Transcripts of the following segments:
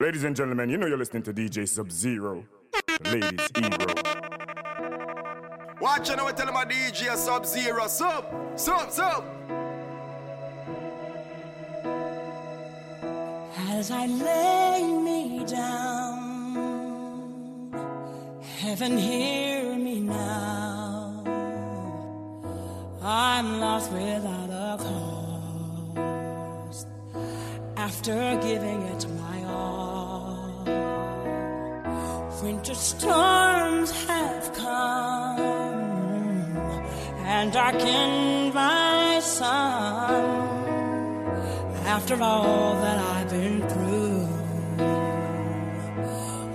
Ladies and gentlemen, you know you're listening to DJ Sub Zero, ladies hero. Watch and I tell my DJ Sub Zero, sub, sub, sub. As I lay me down, heaven hear me now. I'm lost without a cause after giving it my Winter storms have come and darkened my sun. After all that I've been through,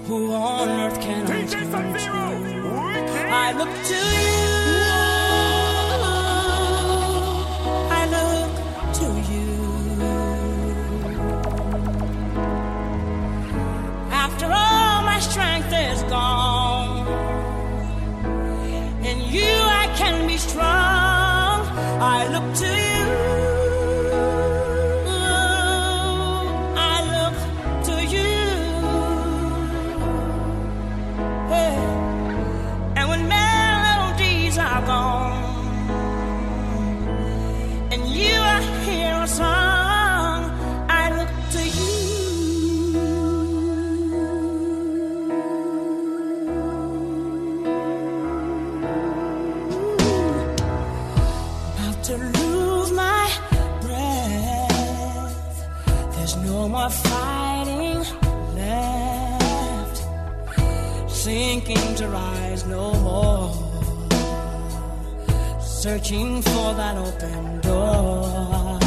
who on earth can I turn to? I look to you. star. searching for that open door.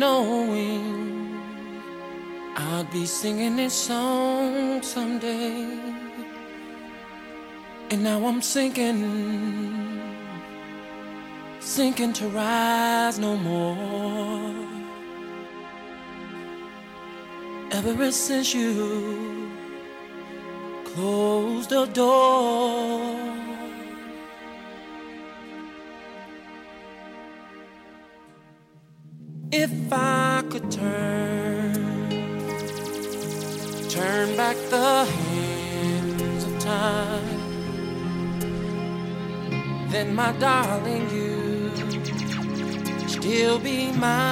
knowing I'll be singing this song someday. And now I'm sinking, sinking to rise no more. Ever since you closed the door. If I could turn, turn back the hands of time, then my darling, you'd still be mine.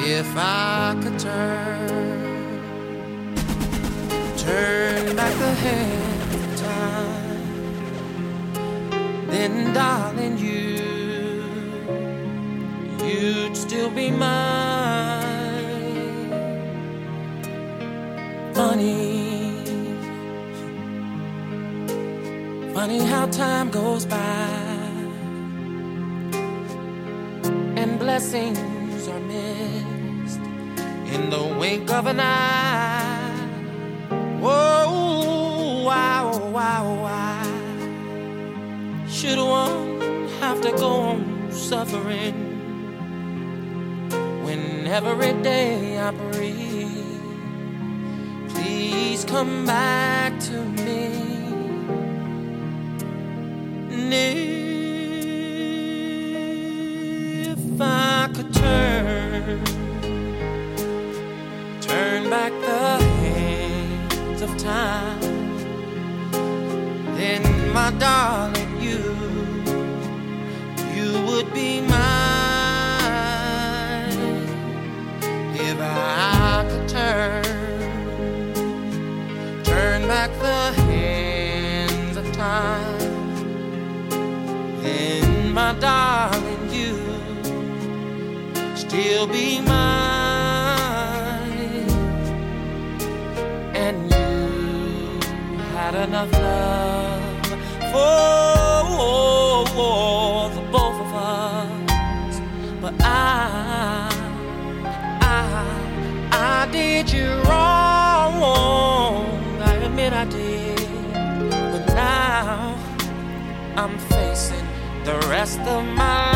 If I could turn, turn back the hands of time, then darling, you you'd still be mine. Funny, funny how time goes by and blessings are missed in the wink of an eye. Oh, wow, wow, wow. Should one have to go on suffering? when every day I breathe. Please come back to me. And if I could turn, turn back the hands of time, then my darling, you, you would be mine. still be mine. And you had enough love for the both of us, but I, I, I did you wrong. I admit I did, but now I'm facing the rest of my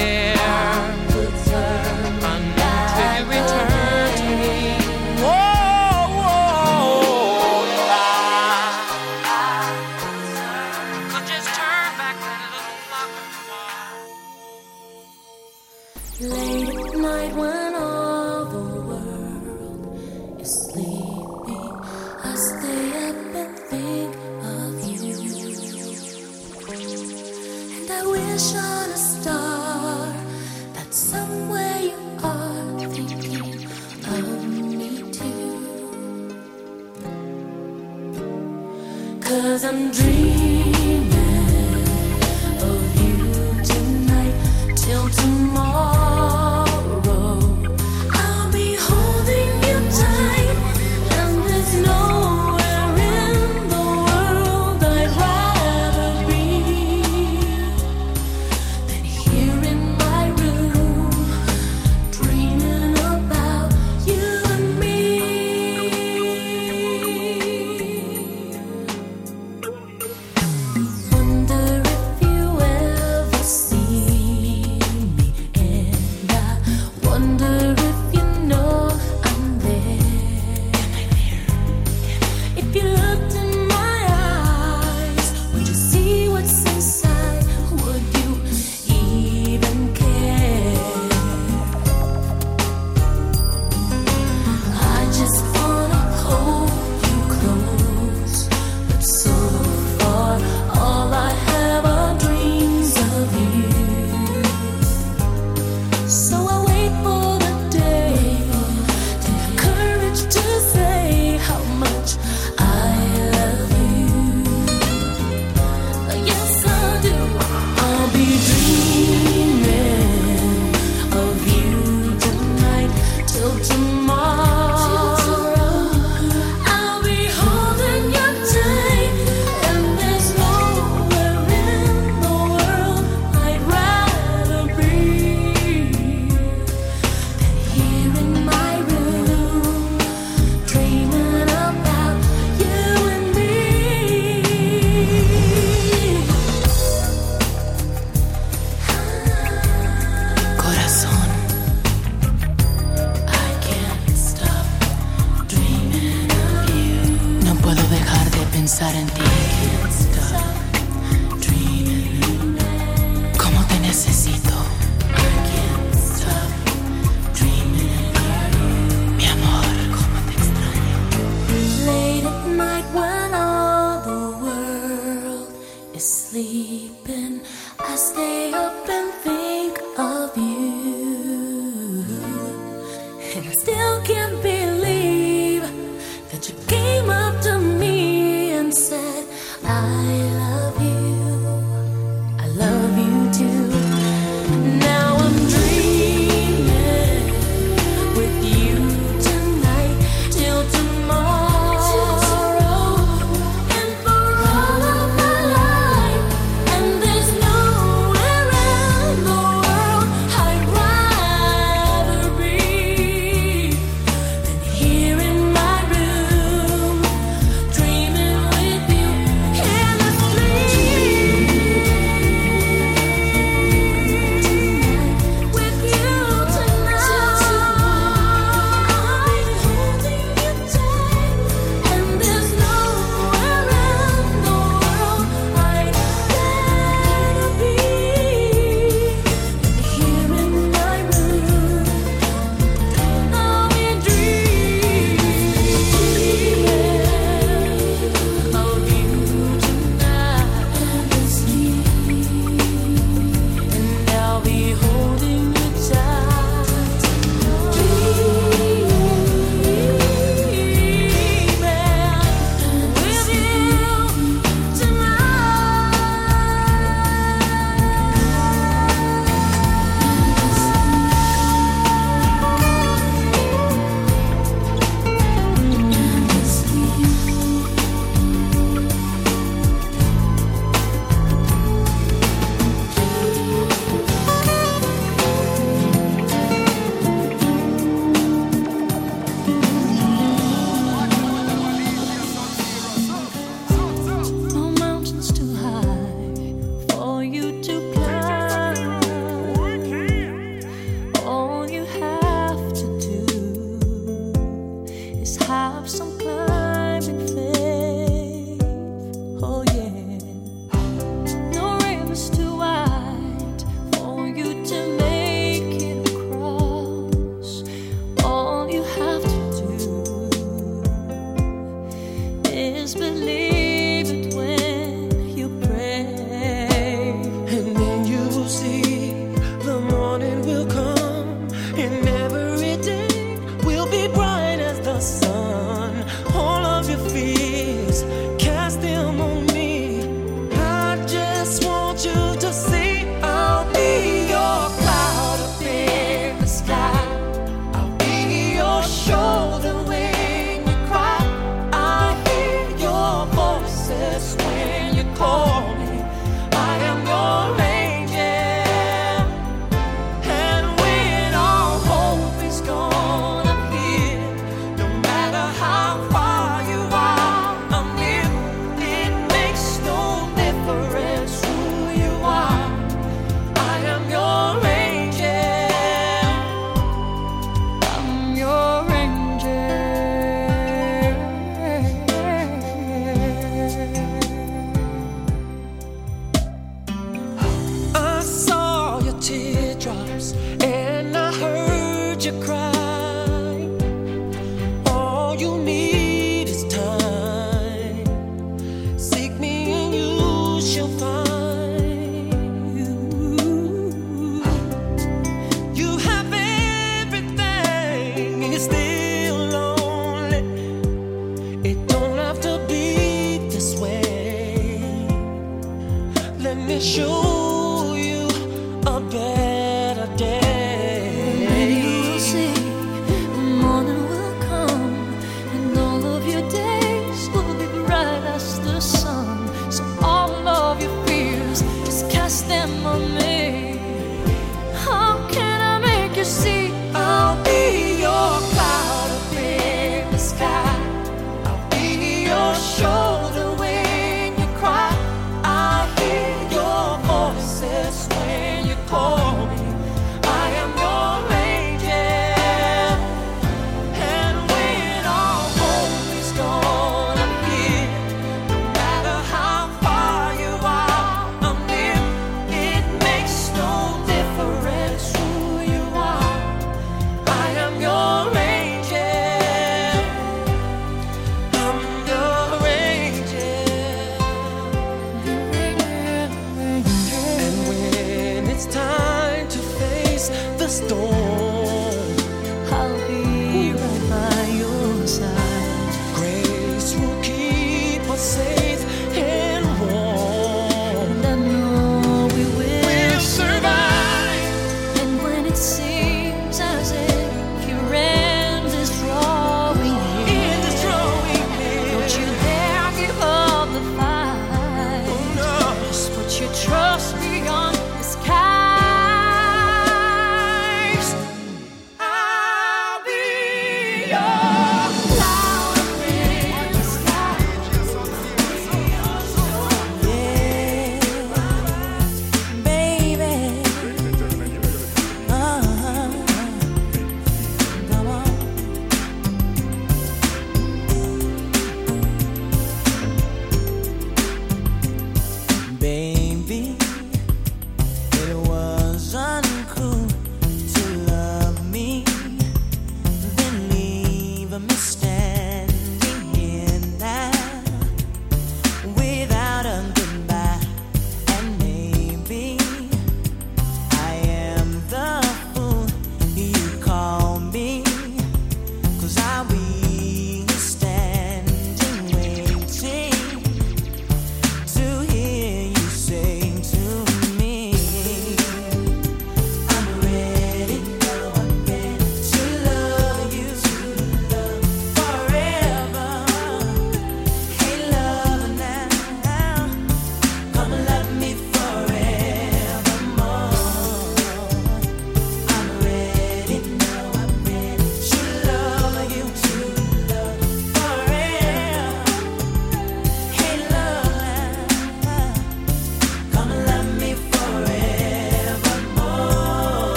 yeah.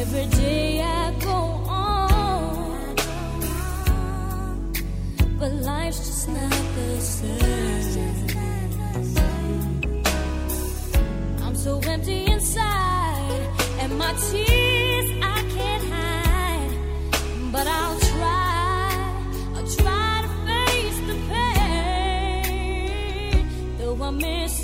Every day I go on, but life's just not the same. I'm so empty inside, and my tears I can't hide, but I'll try, I'll try to face the pain, though I miss.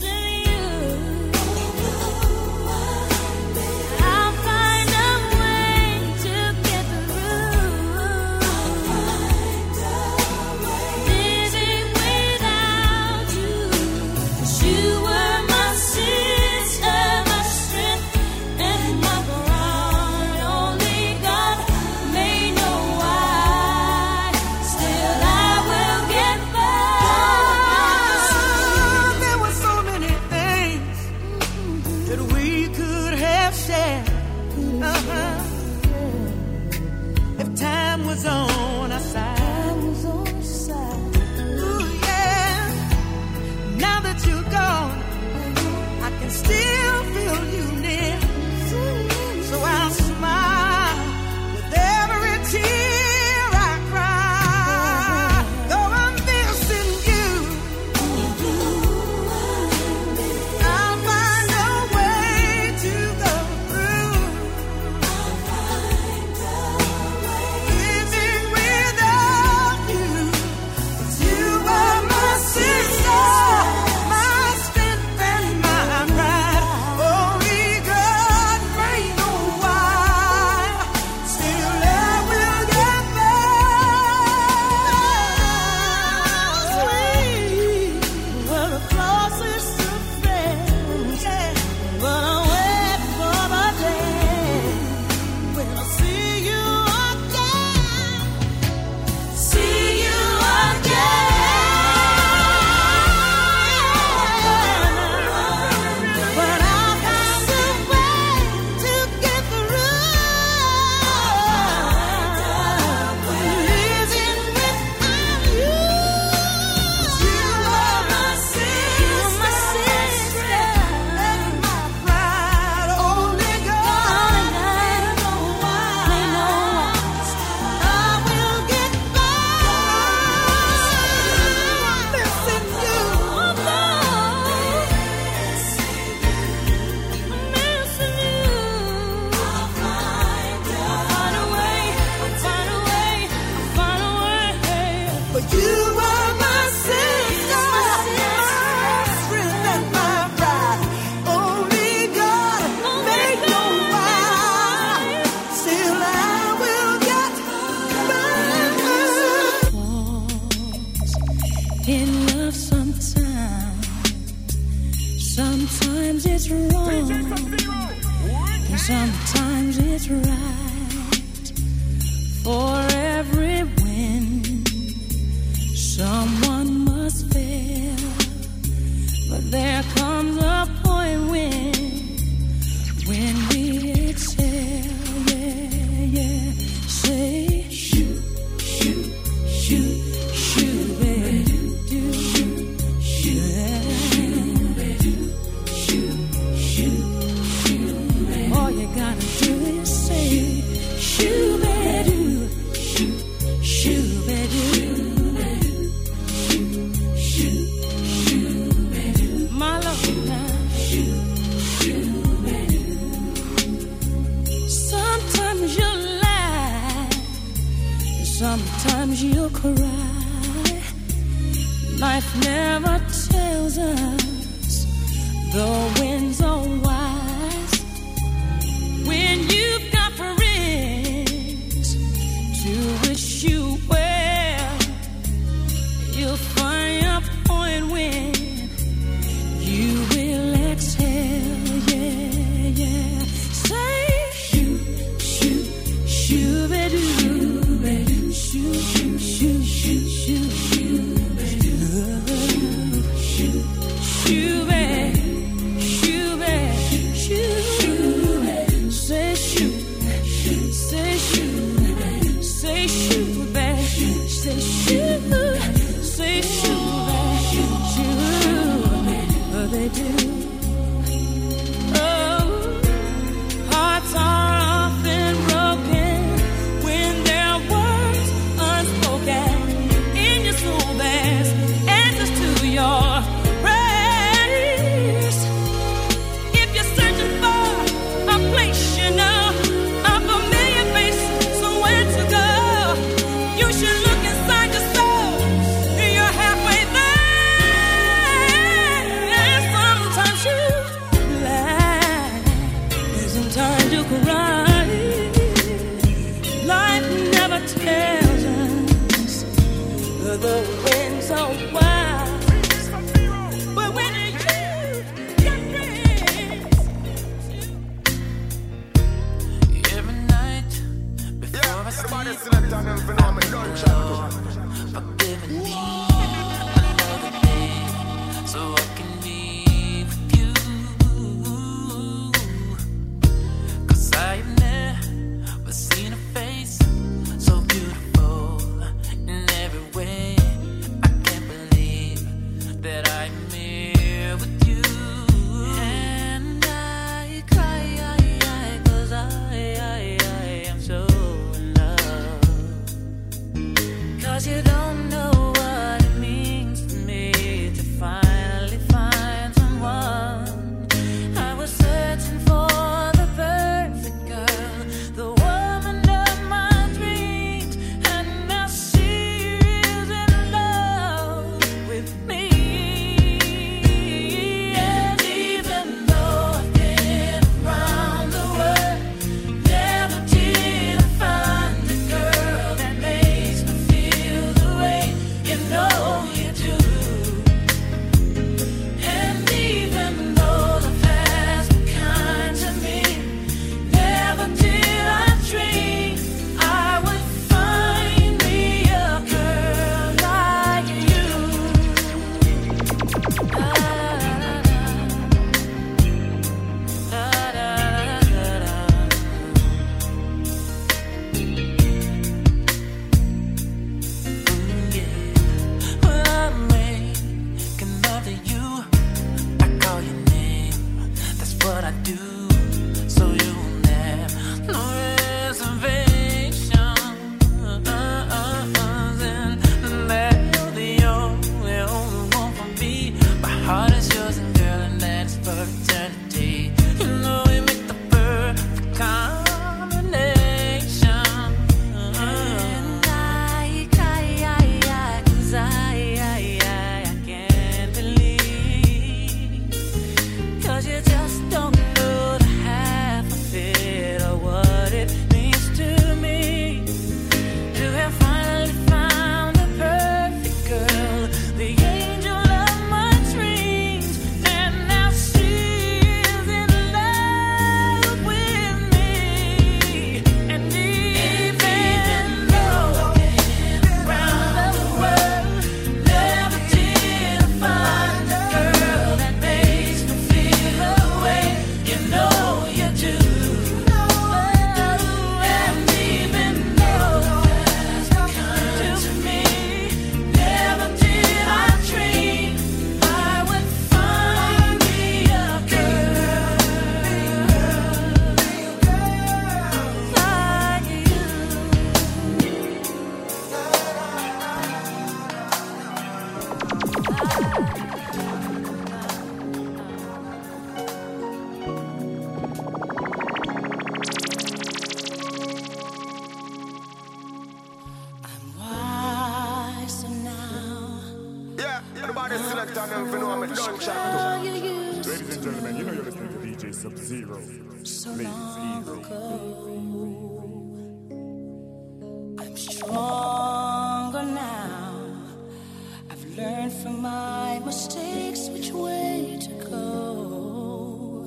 mistakes which way to go,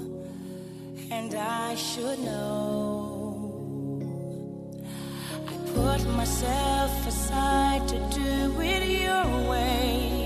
and I should know. I put myself aside to do it your way.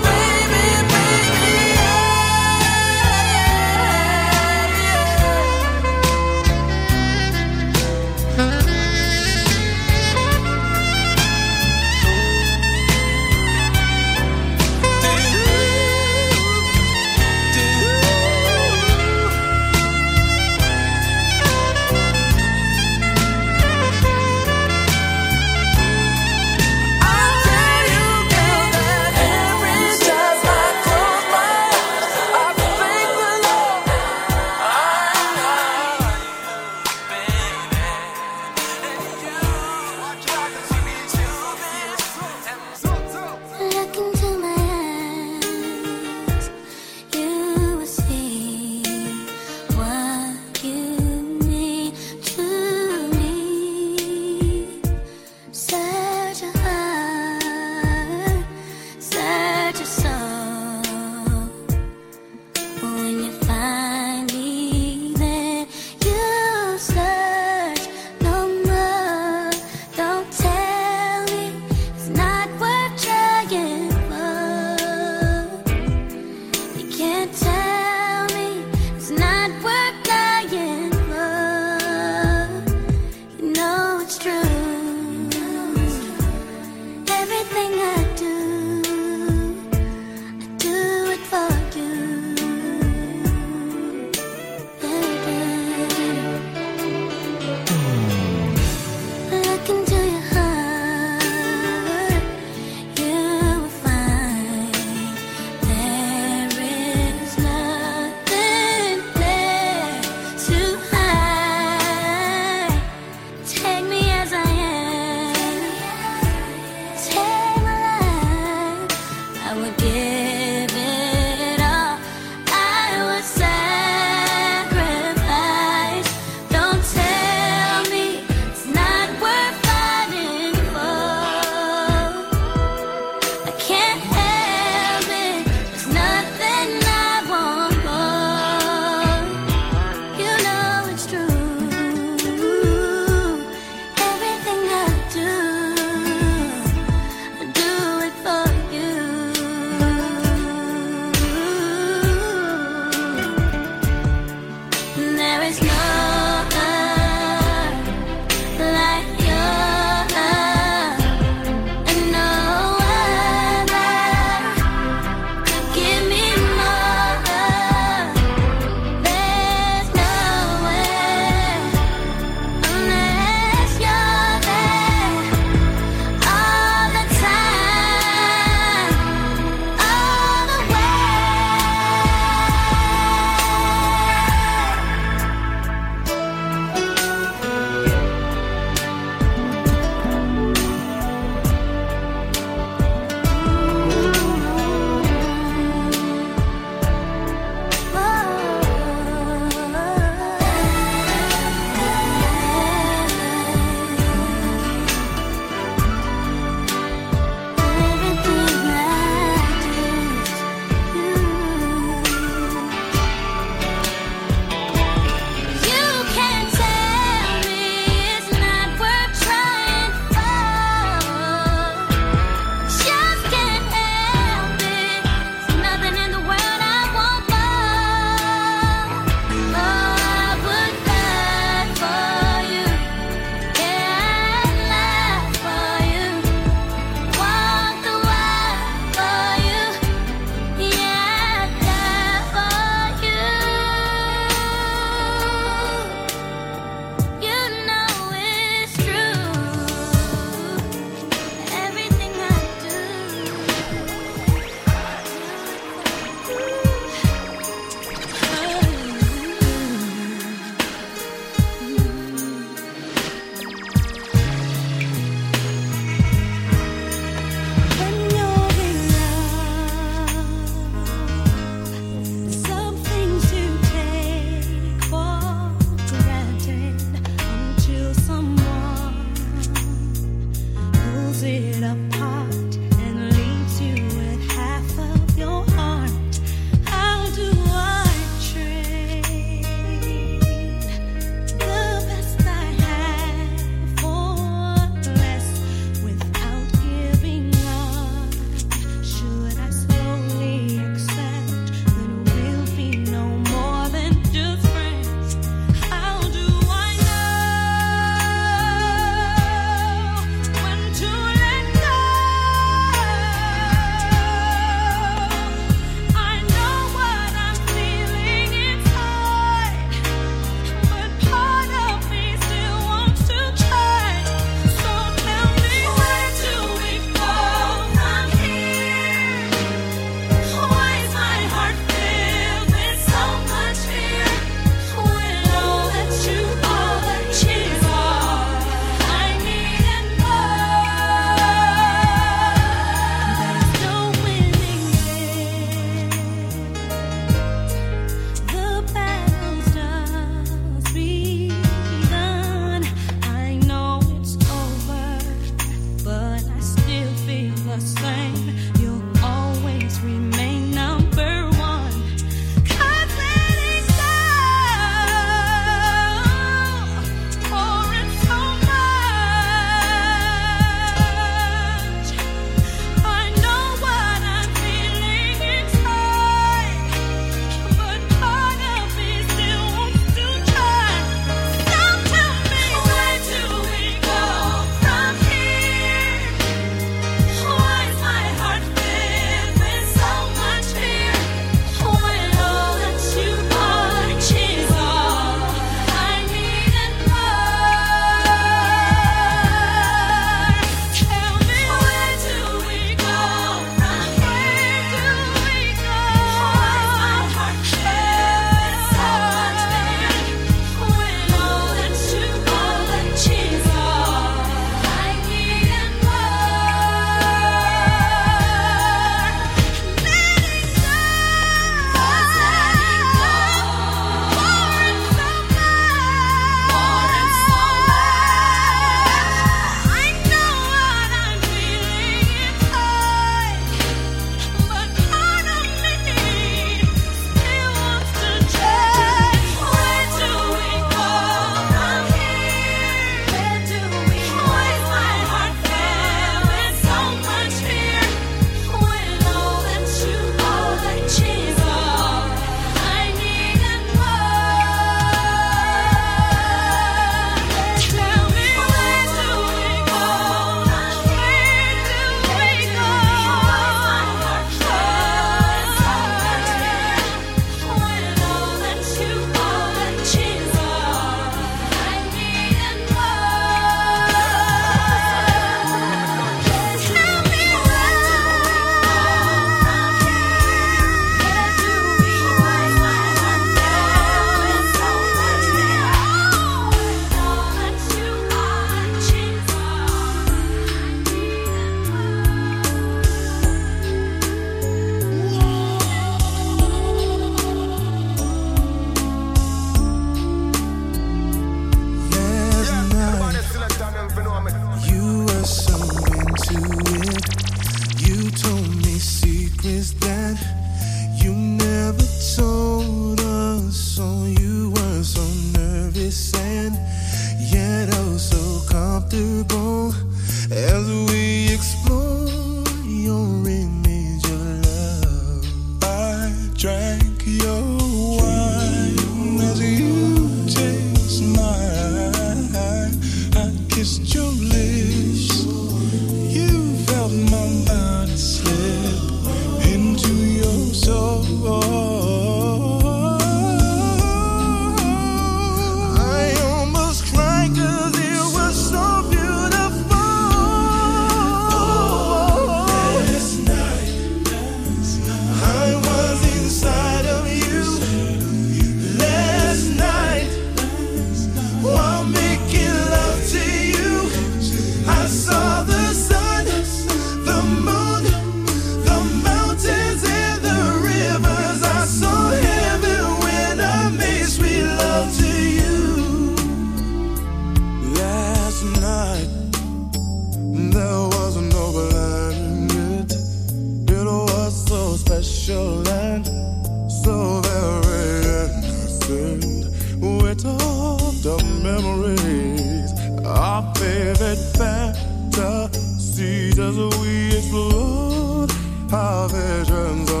Our visions